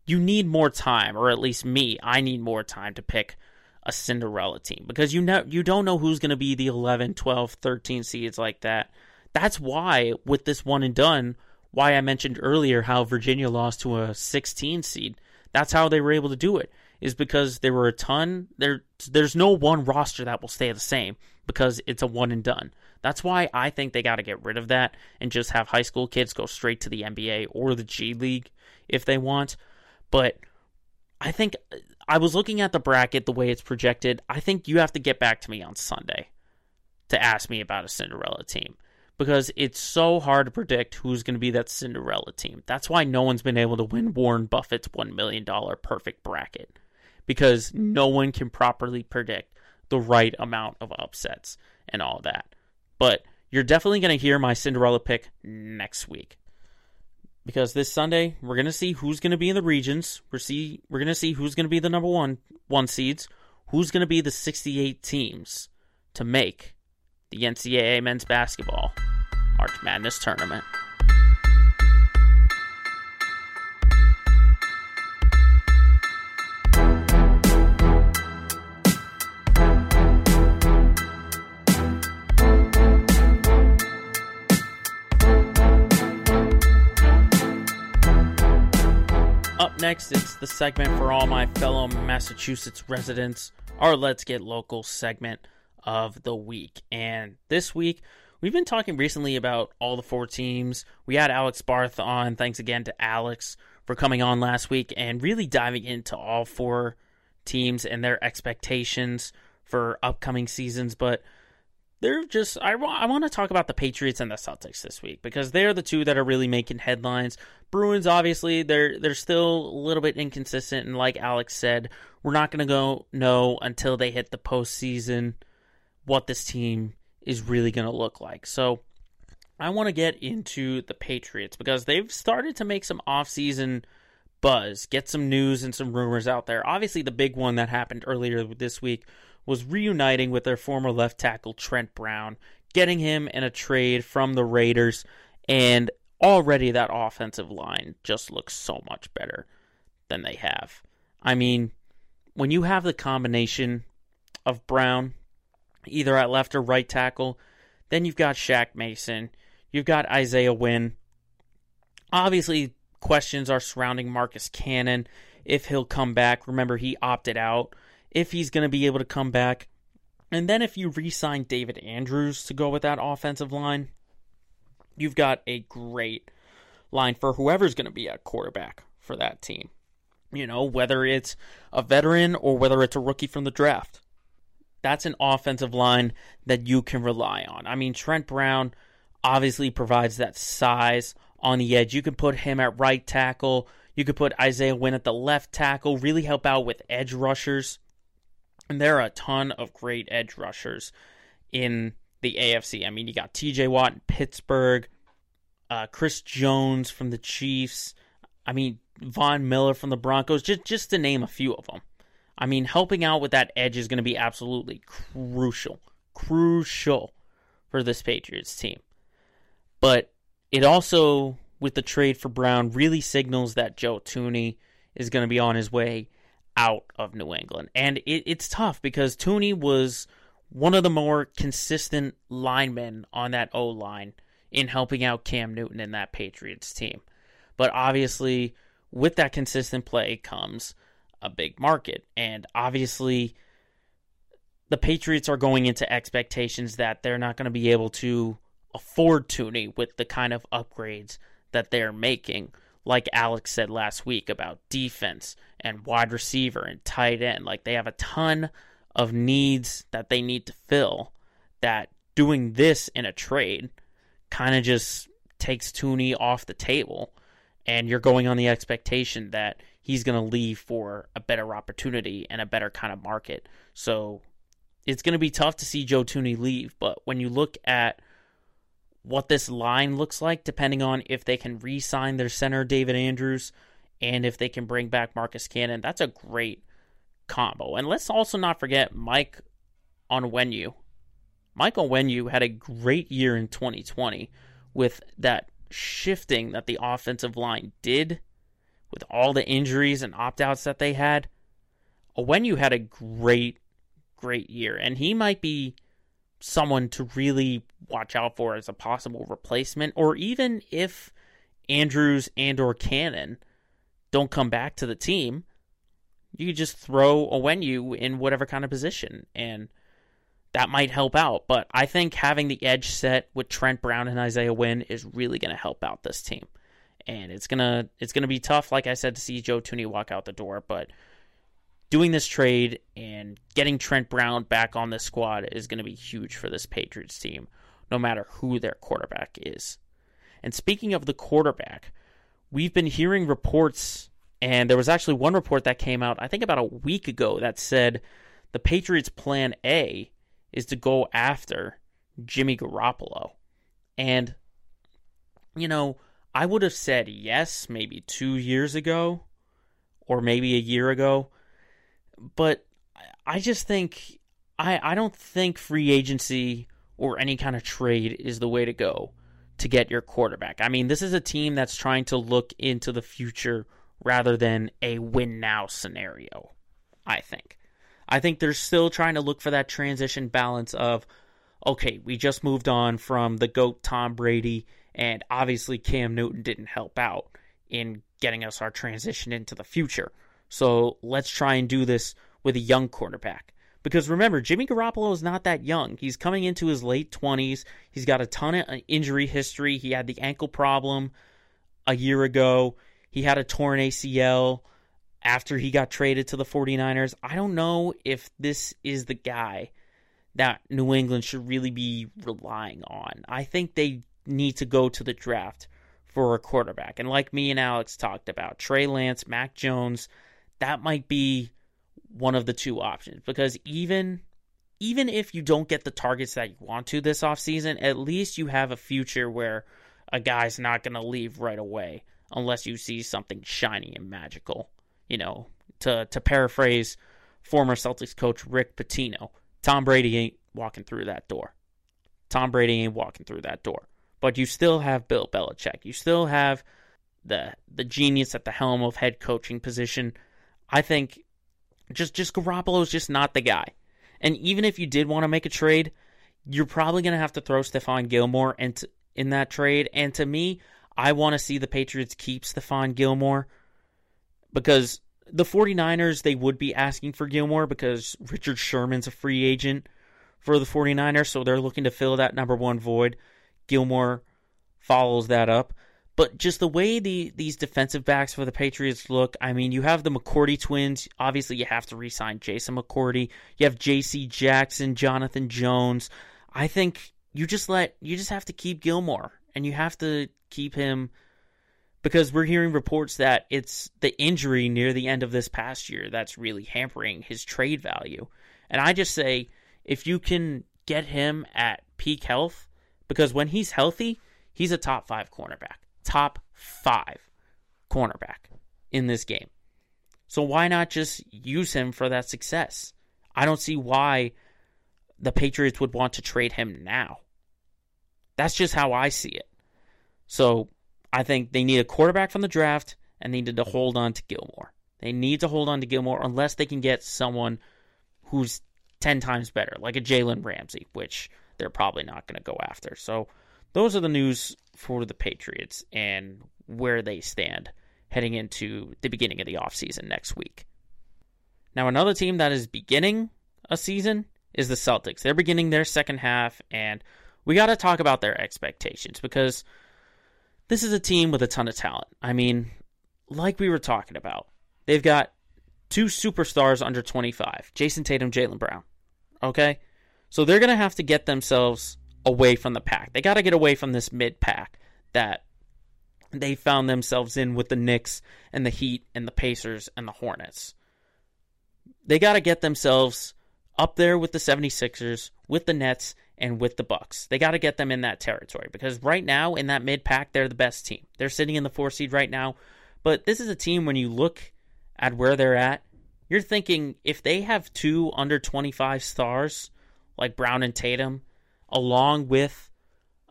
you need more time, or at least me, I need more time to pick a Cinderella team because you know you don't know who's going to be the 11, 12, 13 seeds like that. That's why with this one and done, why I mentioned earlier how Virginia lost to a 16 seed that's how they were able to do it. Is because there were a ton there. There's no one roster that will stay the same because it's a one and done. That's why I think they got to get rid of that and just have high school kids go straight to the NBA or the G League if they want. But I think I was looking at the bracket the way it's projected. I think you have to get back to me on Sunday to ask me about a Cinderella team because it's so hard to predict who's going to be that Cinderella team. That's why no one's been able to win Warren Buffett's $1 million perfect bracket because no one can properly predict the right amount of upsets and all that. But you're definitely going to hear my Cinderella pick next week. Because this Sunday we're going to see who's going to be in the regions. We're see we're going to see who's going to be the number 1 one seeds, who's going to be the 68 teams to make the NCAA men's basketball March Madness tournament. Up next, it's the segment for all my fellow Massachusetts residents, our Let's Get Local segment of the week. And this week, we've been talking recently about all the four teams. We had Alex Barth on. Thanks again to Alex for coming on last week and really diving into all four teams and their expectations for upcoming seasons. But they're just I, I want to talk about the Patriots and the Celtics this week because they're the two that are really making headlines. Bruins obviously they're they're still a little bit inconsistent and like Alex said, we're not going to go know until they hit the postseason what this team is really going to look like. So I want to get into the Patriots because they've started to make some offseason buzz, get some news and some rumors out there. Obviously, the big one that happened earlier this week was reuniting with their former left tackle, Trent Brown, getting him in a trade from the Raiders, and already that offensive line just looks so much better than they have. I mean, when you have the combination of Brown, either at left or right tackle. Then you've got Shaq Mason. You've got Isaiah Wynn. Obviously, questions are surrounding Marcus Cannon if he'll come back. Remember, he opted out. If he's going to be able to come back. And then if you re sign David Andrews to go with that offensive line, you've got a great line for whoever's going to be at quarterback for that team. You know, whether it's a veteran or whether it's a rookie from the draft. That's an offensive line that you can rely on. I mean, Trent Brown obviously provides that size on the edge. You can put him at right tackle. You could put Isaiah Wynn at the left tackle, really help out with edge rushers. And there are a ton of great edge rushers in the AFC. I mean, you got TJ Watt in Pittsburgh, uh, Chris Jones from the Chiefs. I mean, Von Miller from the Broncos, just, just to name a few of them. I mean, helping out with that edge is going to be absolutely crucial. Crucial for this Patriots team. But it also, with the trade for Brown, really signals that Joe Thuney is going to be on his way out of New England. And it, it's tough because Thuney was one of the more consistent linemen on that O line in helping out Cam Newton in that Patriots team. But obviously, with that consistent play comes a big market. And obviously, the Patriots are going into expectations that they're not going to be able to afford Thuney with the kind of upgrades that they're making. Like Alex said last week about defense and wide receiver and tight end. Like they have a ton of needs that they need to fill that doing this in a trade kind of just takes Thuney off the table and you're going on the expectation that he's going to leave for a better opportunity and a better kind of market. So it's going to be tough to see Joe Thuney leave, but when you look at what this line looks like, depending on if they can re sign their center, David Andrews, and if they can bring back Marcus Cannon. That's a great combo. And let's also not forget Mike Onwenu. Michael Onwenu had a great year in 2020 with that shifting that the offensive line did with all the injuries and opt outs that they had. Onwenu had a great, great year. And he might be someone to really watch out for as a possible replacement, or even if Andrews and or Cannon don't come back to the team, you could just throw Onwenu in whatever kind of position, and that might help out. But I think having the edge set with Trent Brown and Isaiah Wynn is really going to help out this team, and it's gonna it's gonna be tough, like I said, to see Joe Thuney walk out the door, but doing this trade and getting Trent Brown back on the squad is to be huge for this Patriots team, no matter who their quarterback is. And speaking of the quarterback, we've been hearing reports, and there was actually one report that came out, I think about a week ago, that said the Patriots' plan A is to go after Jimmy Garoppolo. And, you know, I would have said yes maybe two years ago or maybe a year ago but I just think I I don't think free agency or any kind of trade is the way to go to get your quarterback. I mean, this is a team that's trying to look into the future rather than a win now scenario. I think. I think they're still trying to look for that transition balance of okay, we just moved on from the GOAT Tom Brady, and obviously Cam Newton didn't help out in getting us our transition into the future. So let's try and do this with a young quarterback. Because remember, Jimmy Garoppolo is not that young. He's coming into his late 20s. He's got a ton of uh, injury history. He had the ankle problem a year ago. He had a torn ACL after he got traded to the 49ers. I don't know if this is the guy that New England should really be relying on. I think they need to go to the draft for a quarterback. And like me and Alex talked about, Trey Lance, Mac Jones, that might be one of the two options because even even if you don't get the targets that you want to this offseason, at least you have a future where a guy's not going to leave right away unless you see something shiny and magical. You know, to to paraphrase former Celtics coach Rick Pitino, Tom Brady ain't walking through that door. Tom Brady ain't walking through that door. But you still have Bill Belichick. You still have the the genius at the helm of head coaching position I think just just Garoppolo is just not the guy. And even if you did want to make a trade, you're probably going to have to throw Stephon Gilmore into, in that trade. And to me, I want to see the Patriots keep Stephon Gilmore because the 49ers, they would be asking for Gilmore because Richard Sherman's a free agent for the 49ers, so they're looking to fill that number one void. Gilmore follows that up. But just the way the these defensive backs for the Patriots look, I mean, you have the McCourty twins. Obviously, you have to re-sign Jason McCourty. You have J.C. Jackson, Jonathan Jones. I think you just let you just have to keep Gilmore, and you have to keep him because we're hearing reports that it's the injury near the end of this past year that's really hampering his trade value. And I just say if you can get him at peak health, because when he's healthy, he's a top five cornerback, top five cornerback in this game. So why not just use him for that success? I don't see why the Patriots would want to trade him now. That's just how I see it. So I think they need a quarterback from the draft and they need to hold on to Gilmore. They need to hold on to Gilmore unless they can get someone who's 10 times better, like a Jalen Ramsey, which they're probably not going to go after. So those are the news for the Patriots and where they stand heading into the beginning of the offseason next week. Now, another team that is beginning a season is the Celtics. They're beginning their second half, and we got to talk about their expectations because this is a team with a ton of talent. I mean, like we were talking about, they've got two superstars under 25 Jayson Tatum, Jaylen Brown. Okay? So they're going to have to get themselves away from the pack. They got to get away from this mid pack that they found themselves in with the Knicks and the Heat and the Pacers and the Hornets. They got to get themselves up there with the 76ers, with the Nets, and with the Bucks. They got to get them in that territory because right now in that mid pack they're the best team. They're sitting in the 4 seed right now, but this is a team when you look at where they're at, you're thinking if they have two under 25 stars like Brown and Tatum along with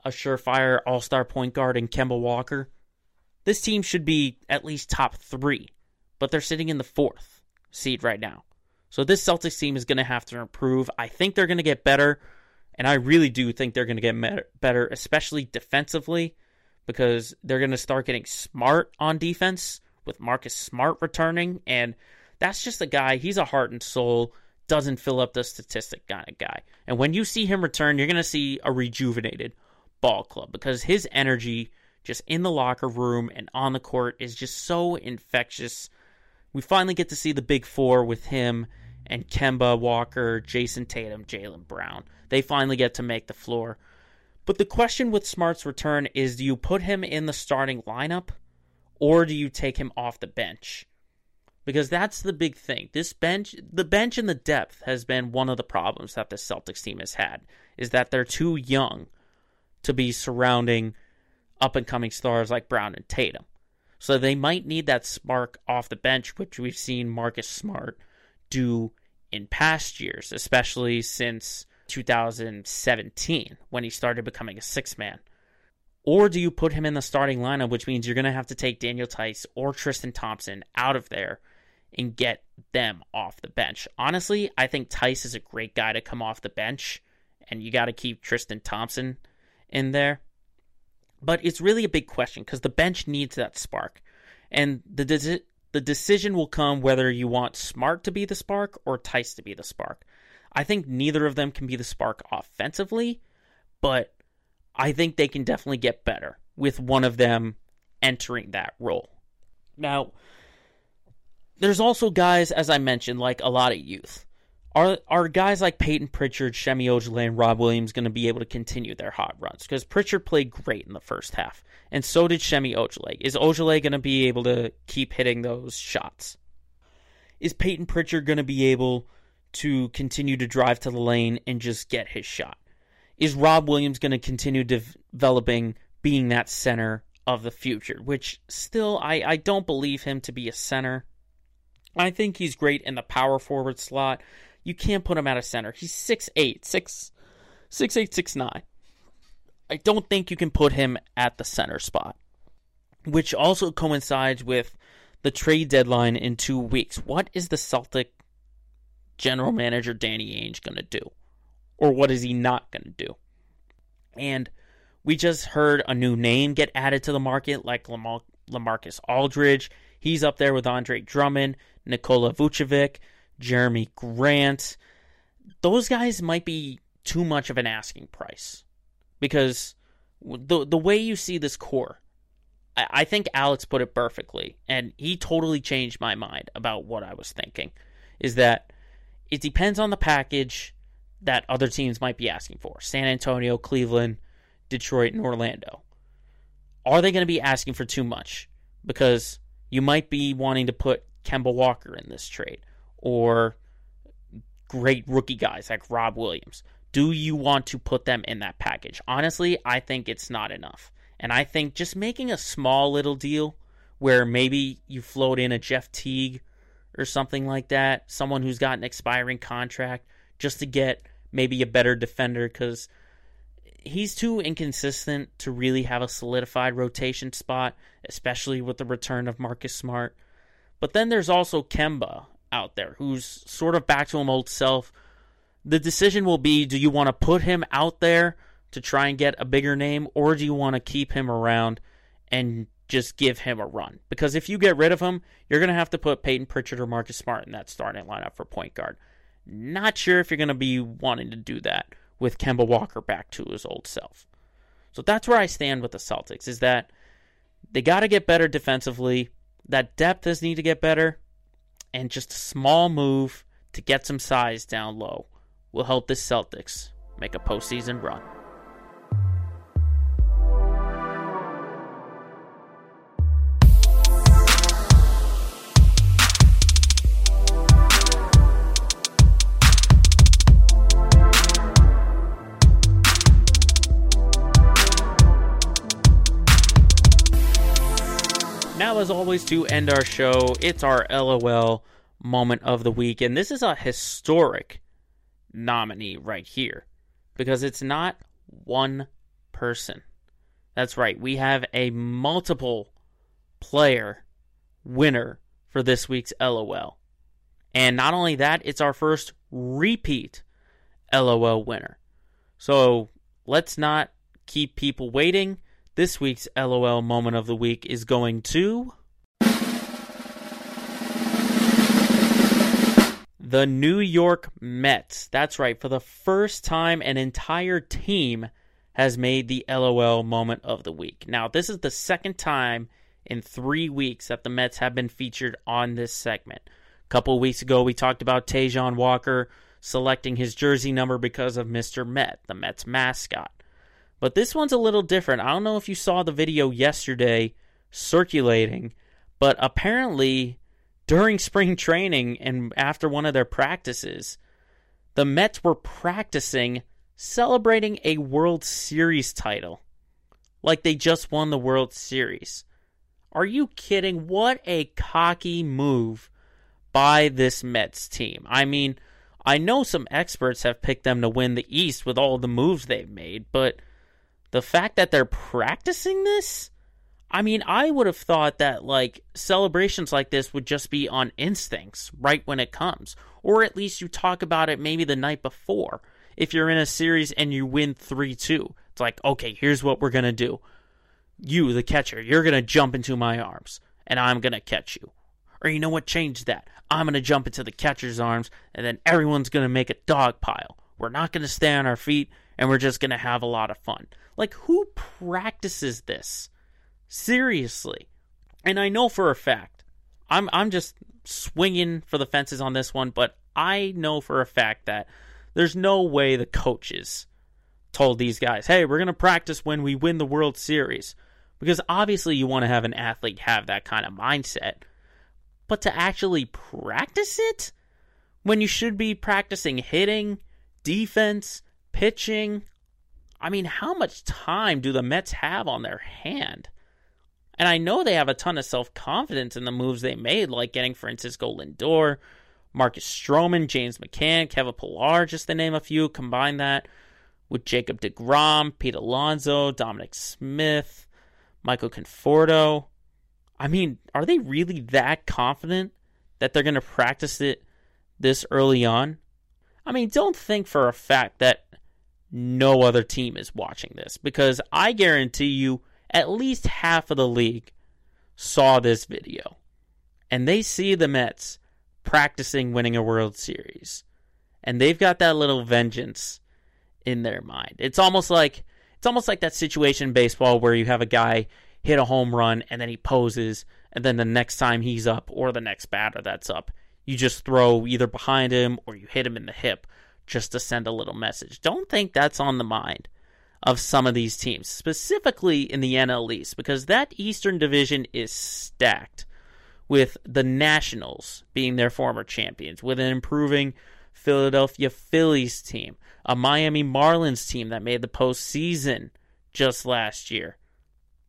a surefire all-star point guard and Kemba Walker, this team should be at least top 3, but they're sitting in the 4th seed right now. So this Celtics team is going to have to improve. I think they're going to get better and I really do think they're going to get better, especially defensively, because they're going to start getting smart on defense with Marcus Smart returning. And that's just a guy, he's a heart and soul, doesn't fill up the statistic kind of guy. And when you see him return, you're going to see a rejuvenated ball club because his energy just in the locker room and on the court is just so infectious. We finally get to see the big four with him and Kemba Walker, Jayson Tatum, Jaylen Brown. They finally get to make the floor. But the question with Smart's return is do you put him in the starting lineup or do you take him off the bench? Because that's the big thing. This bench, the bench and the depth has been one of the problems that the Celtics team has had, is that they're too young to be surrounding up and coming stars like Brown and Tatum. So they might need that spark off the bench, which we've seen Marcus Smart do in past years, especially since 2017 when he started becoming a six man? Or do you put him in the starting lineup, which means you're going to have to take Daniel Theis or Tristan Thompson out of there and get them off the bench? Honestly, I think Theis is a great guy to come off the bench, and you got to keep Tristan Thompson in there. But it's really a big question because the bench needs that spark. And the the decision will come whether you want Smart to be the spark or Theis to be the spark. I think neither of them can be the spark offensively, but I think they can definitely get better with one of them entering that role. Now, there's also guys, as I mentioned, like a lot of youth. Are are guys like Payton Pritchard, Semi Ojeleye, and Rob Williams going to be able to continue their hot runs? Because Pritchard played great in the first half, and so did Semi Ojeleye. Is Ojeleye going to be able to keep hitting those shots? Is Payton Pritchard going to be able to continue to drive to the lane and just get his shot? Is Rob Williams going to continue developing being that center of the future? Which still, I, I don't believe him to be a center. I think he's great in the power forward slot you can't put him at a center. He's 6'8, 6, 6'8, 6'9. I don't think you can put him at the center spot, which also coincides with the trade deadline in two weeks. What is the Celtic general manager Danny Ainge going to do? Or what is he not going to do? And we just heard a new name get added to the market, like Lamar- LaMarcus Aldridge. He's up there with Andre Drummond, Nikola Vucevic, Jerami Grant. Those guys might be too much of an asking price because the the way you see this core, I, I think Alex put it perfectly, and he totally changed my mind about what I was thinking. Is that it depends on the package that other teams might be asking for. San Antonio, Cleveland, Detroit, and Orlando. Are they going to be asking for too much? Because you might be wanting to put Kemba Walker in this trade or great rookie guys like Rob Williams. Do you want to put them in that package? Honestly, I think it's not enough. And I think just making a small little deal where maybe you float in a Jeff Teague or something like that, someone who's got an expiring contract, just to get maybe a better defender because he's too inconsistent to really have a solidified rotation spot, especially with the return of Marcus Smart. But then there's also Kemba out there who's sort of back to him old self. The decision will be do you want to put him out there to try and get a bigger name, or do you want to keep him around and just give him a run? Because if you get rid of him, you're going to have to put Payton Pritchard or Marcus Smart in that starting lineup for point guard. Not sure if you're going to be wanting to do that with Kemba Walker back to his old self. So that's where I stand with the Celtics is that they got to get better defensively. That depth does need to get better. And just a small move to get some size down low will help the Celtics make a postseason run. Now, as always, to end our show, it's our LOL moment of the week. And this is a historic nominee right here because it's not one person. That's right, we have a multiple player winner for this week's LOL. And not only that, it's our first repeat LOL winner. So let's not keep people waiting. This week's LOL moment of the week is going to. The New York Mets. That's right. For the first time, an entire team has made the LOL moment of the week. Now, this is the second time in three weeks that the Mets have been featured on this segment. A couple weeks ago, we talked about Taijuan Walker selecting his jersey number because of Mr. Met, the Mets mascot. But this one's a little different. I don't know if you saw the video yesterday circulating, but apparently during spring training and after one of their practices, the Mets were practicing celebrating a World Series title. Like they just won the World Series. Are you kidding? What a cocky move by this Mets team. I mean, I know some experts have picked them to win the East with all the moves they've made, but the fact that they're practicing this I mean, I would have thought that like celebrations like this would just be on instincts right when it comes, or at least you talk about it maybe the night before. If you're in a series and you win 3 2, it's like, okay, here's what we're going to do. You, the catcher, you're going to jump into my arms, and I'm going to catch you. Or you know what? Change that. I'm going to jump into the catcher's arms, and then everyone's going to make a dog pile. We're not going to stay on our feet, and we're just going to have a lot of fun. Like, who practices this? Seriously. And I know for a fact, I'm I'm just swinging for the fences on this one, but I know for a fact that there's no way the coaches told these guys, "Hey, we're going to practice when we win the World Series." Because obviously you want to have an athlete have that kind of mindset. But to actually practice it when you should be practicing hitting, defense, pitching, I mean, how much time do the Mets have on their hand? And I know they have a ton of self confidence in the moves they made, like getting Francisco Lindor, Marcus Stroman, James McCann, Kevin Pillar, just to name a few. Combine that with Jacob DeGrom, Pete Alonso, Dominic Smith, Michael Conforto. I mean, are they really that confident that they're going to practice it this early on, I mean, don't think for a fact that no other team is watching this because I guarantee you at least half of the league saw this video. And they see the Mets practicing winning a World Series. And they've got that little vengeance in their mind. It's almost like it's almost like that situation in baseball where you have a guy hit a home run and then he poses and then the next time he's up or the next batter that's up, you just throw either behind him or you hit him in the hip just to send a little message. Don't think that's on the mind of some of these teams, specifically in the NL East, because that Eastern Division is stacked with the Nationals being their former champions, with an improving Philadelphia Phillies team, a Miami Marlins team that made the postseason just last year.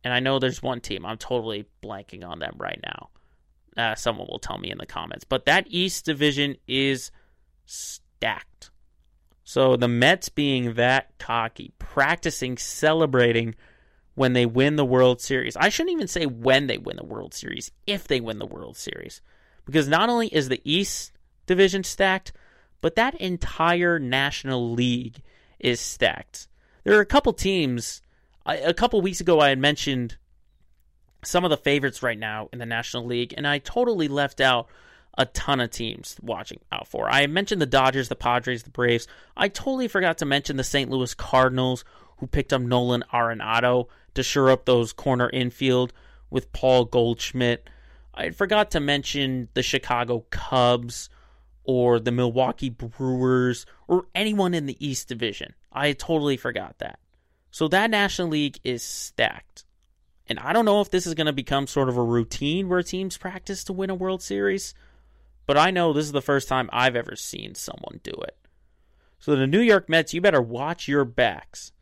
And I know there's one team, I'm totally blanking on them right now. Uh, someone will tell me in the comments. But that East Division is stacked. So the Mets being that cocky, practicing, celebrating when they win the World Series. I shouldn't even say when they win the World Series, if they win the World Series. Because not only is the East division stacked, but that entire National League is stacked. There are a couple teams. A couple weeks ago, I had mentioned some of the favorites right now in the National League, and I totally left out a ton of teams watching out for. I mentioned the Dodgers, the Padres, the Braves. I totally forgot to mention the St. Louis Cardinals, who picked up Nolan Arenado to shore up those corner infield with Paul Goldschmidt. I forgot to mention the Chicago Cubs or the Milwaukee Brewers or anyone in the East Division. I totally forgot that. So that National League is stacked. And I don't know if this is going to become sort of a routine where teams practice to win a World Series but I know this is the first time I've ever seen someone do it. So the New York Mets, you better watch your backs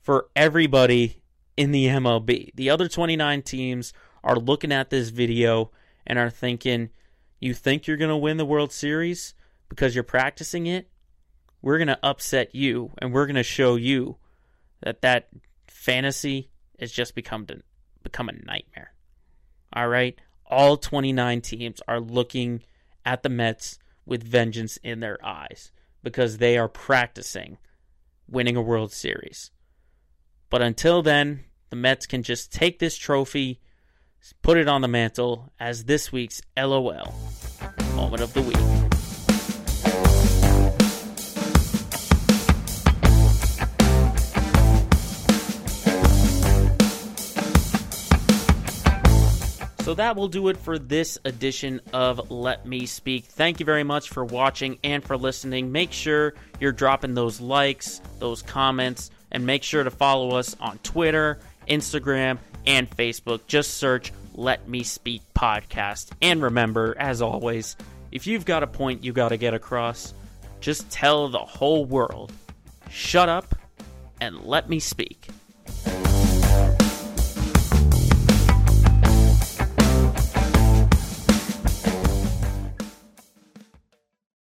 for everybody in the MLB. The other 29 teams are looking at this video and are thinking, you think you're going to win the World Series because you're practicing it? We're going to upset you and we're going to show you that that fantasy has just become to, become a nightmare. All right? All 29 teams are looking at the Mets with vengeance in their eyes because they are practicing winning a World Series. But until then, the Mets can just take this trophy, put it on the mantle as this week's LOL moment of the week. So that will do it for this edition of Let Me Speak. Thank you very much for watching and for listening. Make sure you're dropping those likes, those comments, and make sure to follow us on Twitter, Instagram, and Facebook. Just search Let Me Speak Podcast. And remember, as always, if you've got a point you got to get across, just tell the whole world shut up and let me speak.